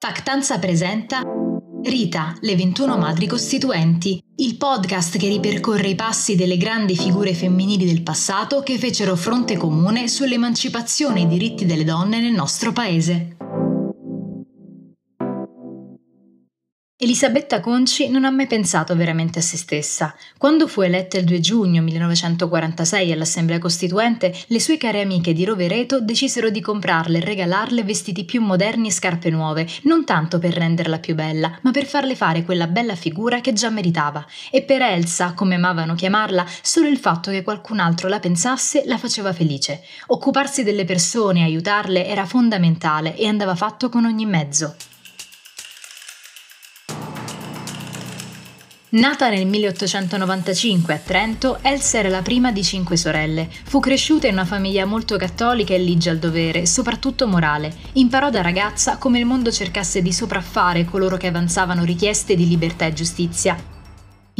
Factanza presenta Rita, le 21 madri costituenti, il podcast che ripercorre i passi delle grandi figure femminili del passato che fecero fronte comune sull'emancipazione e i diritti delle donne nel nostro paese. Elisabetta Conci non ha mai pensato veramente a se stessa. Quando fu eletta il 2 giugno 1946 all'Assemblea Costituente, le sue care amiche di Rovereto decisero di comprarle e regalarle vestiti più moderni e scarpe nuove, non tanto per renderla più bella, ma per farle fare quella bella figura che già meritava. E per Elsa, come amavano chiamarla, solo il fatto che qualcun altro la pensasse la faceva felice. Occuparsi delle persone e aiutarle era fondamentale e andava fatto con ogni mezzo. Nata nel 1895 a Trento, Elsa era la prima di cinque sorelle. Fu cresciuta in una famiglia molto cattolica e ligia al dovere, soprattutto morale. Imparò da ragazza come il mondo cercasse di sopraffare coloro che avanzavano richieste di libertà e giustizia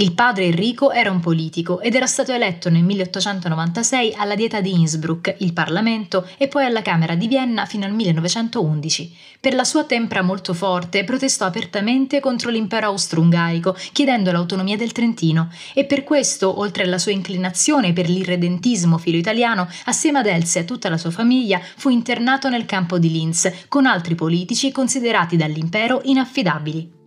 il padre Enrico era un politico ed era stato eletto nel 1896 alla Dieta di Innsbruck, il Parlamento, e poi alla Camera di Vienna fino al 1911. Per la sua tempra molto forte protestò apertamente contro l'impero austro-ungarico, chiedendo l'autonomia del Trentino, e per questo, oltre alla sua inclinazione per l'irredentismo filo-italiano, assieme ad Elsa e a tutta la sua famiglia, fu internato nel campo di Linz, con altri politici considerati dall'impero inaffidabili.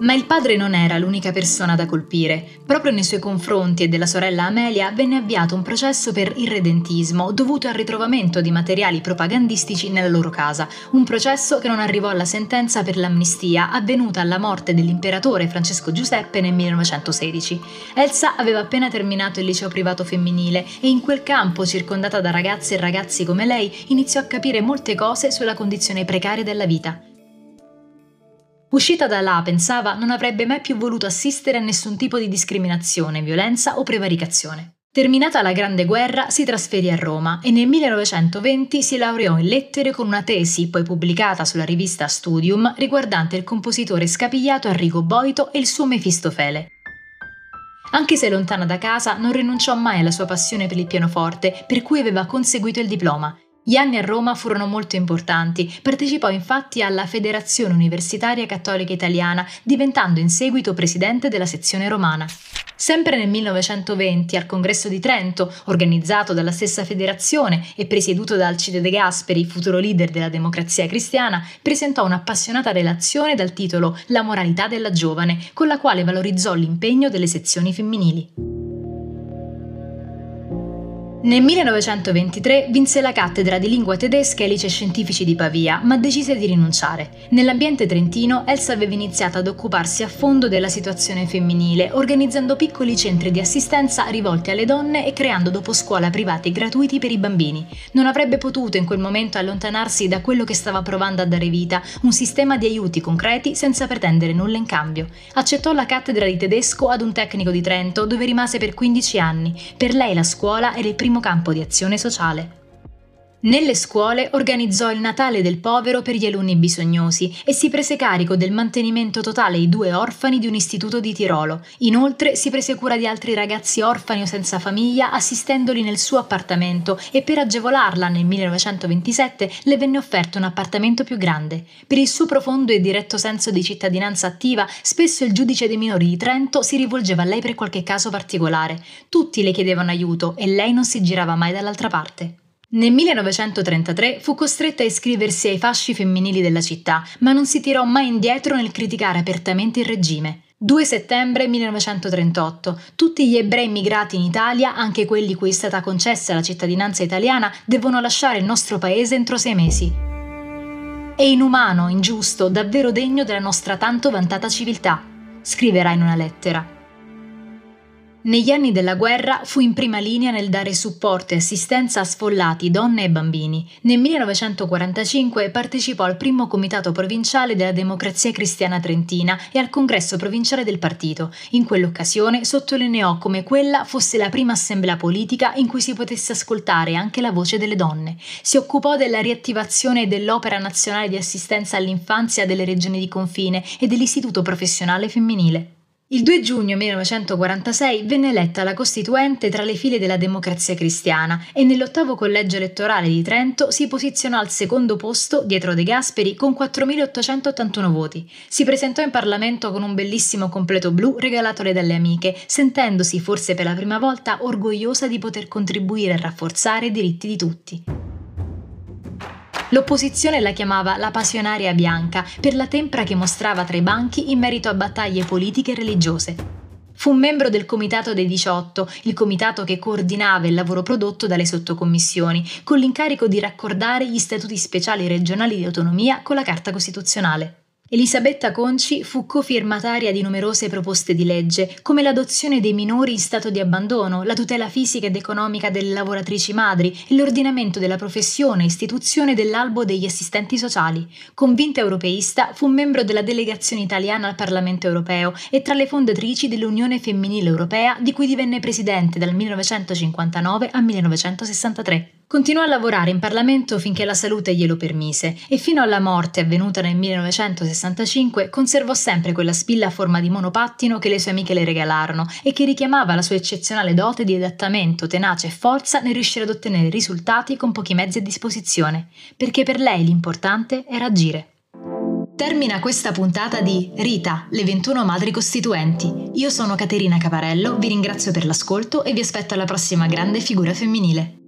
Ma il padre non era l'unica persona da colpire. Proprio nei suoi confronti e della sorella Amelia venne avviato un processo per irredentismo dovuto al ritrovamento di materiali propagandistici nella loro casa, un processo che non arrivò alla sentenza per l'amnistia avvenuta alla morte dell'imperatore Francesco Giuseppe nel 1916. Elsa aveva appena terminato il liceo privato femminile e in quel campo, circondata da ragazze e ragazzi come lei, iniziò a capire molte cose sulla condizione precaria della vita. Uscita da là, pensava, non avrebbe mai più voluto assistere a nessun tipo di discriminazione, violenza o prevaricazione. Terminata la Grande Guerra, si trasferì a Roma e nel 1920 si laureò in lettere con una tesi, poi pubblicata sulla rivista Studium, riguardante il compositore scapigliato Enrico Boito e il suo Mefistofele. Anche se lontana da casa, non rinunciò mai alla sua passione per il pianoforte, per cui aveva conseguito il diploma gli anni a Roma furono molto importanti, partecipò infatti alla Federazione Universitaria Cattolica Italiana, diventando in seguito presidente della sezione romana. Sempre nel 1920, al Congresso di Trento, organizzato dalla stessa federazione e presieduto da Alcide De Gasperi, futuro leader della democrazia cristiana, presentò un'appassionata relazione dal titolo La moralità della giovane, con la quale valorizzò l'impegno delle sezioni femminili. Nel 1923 vinse la cattedra di lingua tedesca ai licei scientifici di Pavia, ma decise di rinunciare. Nell'ambiente trentino, Elsa aveva iniziato ad occuparsi a fondo della situazione femminile, organizzando piccoli centri di assistenza rivolti alle donne e creando dopo scuola privati gratuiti per i bambini. Non avrebbe potuto in quel momento allontanarsi da quello che stava provando a dare vita, un sistema di aiuti concreti senza pretendere nulla in cambio. Accettò la cattedra di tedesco ad un tecnico di Trento, dove rimase per 15 anni. Per lei la scuola era il primo campo di azione sociale. Nelle scuole organizzò il Natale del povero per gli alunni bisognosi e si prese carico del mantenimento totale ai due orfani di un istituto di Tirolo. Inoltre si prese cura di altri ragazzi orfani o senza famiglia assistendoli nel suo appartamento e per agevolarla nel 1927 le venne offerto un appartamento più grande. Per il suo profondo e diretto senso di cittadinanza attiva, spesso il giudice dei minori di Trento si rivolgeva a lei per qualche caso particolare. Tutti le chiedevano aiuto e lei non si girava mai dall'altra parte. Nel 1933 fu costretta a iscriversi ai fasci femminili della città, ma non si tirò mai indietro nel criticare apertamente il regime. 2 settembre 1938. Tutti gli ebrei immigrati in Italia, anche quelli cui è stata concessa la cittadinanza italiana, devono lasciare il nostro paese entro sei mesi. È inumano, ingiusto, davvero degno della nostra tanto vantata civiltà, scriverà in una lettera. Negli anni della guerra fu in prima linea nel dare supporto e assistenza a sfollati, donne e bambini. Nel 1945 partecipò al primo comitato provinciale della Democrazia Cristiana Trentina e al congresso provinciale del partito. In quell'occasione sottolineò come quella fosse la prima assemblea politica in cui si potesse ascoltare anche la voce delle donne. Si occupò della riattivazione dell'Opera Nazionale di Assistenza all'Infanzia delle regioni di confine e dell'Istituto Professionale Femminile. Il 2 giugno 1946 venne eletta la Costituente tra le file della Democrazia Cristiana e nell'ottavo collegio elettorale di Trento si posizionò al secondo posto dietro De Gasperi con 4.881 voti. Si presentò in Parlamento con un bellissimo completo blu regalatole dalle amiche, sentendosi forse per la prima volta orgogliosa di poter contribuire a rafforzare i diritti di tutti. L'opposizione la chiamava la passionaria bianca per la tempra che mostrava tra i banchi in merito a battaglie politiche e religiose. Fu membro del Comitato dei 18, il comitato che coordinava il lavoro prodotto dalle sottocommissioni, con l'incarico di raccordare gli statuti speciali regionali di autonomia con la Carta Costituzionale. Elisabetta Conci fu cofirmataria di numerose proposte di legge, come l'adozione dei minori in stato di abbandono, la tutela fisica ed economica delle lavoratrici madri e l'ordinamento della professione e istituzione dell'albo degli assistenti sociali. Convinta europeista, fu membro della delegazione italiana al Parlamento europeo e tra le fondatrici dell'Unione Femminile Europea, di cui divenne presidente dal 1959 al 1963. Continuò a lavorare in Parlamento finché la salute glielo permise e fino alla morte avvenuta nel 1965 conservò sempre quella spilla a forma di monopattino che le sue amiche le regalarono e che richiamava la sua eccezionale dote di adattamento, tenacia e forza nel riuscire ad ottenere risultati con pochi mezzi a disposizione, perché per lei l'importante era agire. Termina questa puntata di Rita, le 21 madri costituenti. Io sono Caterina Caparello, vi ringrazio per l'ascolto e vi aspetto alla prossima grande figura femminile.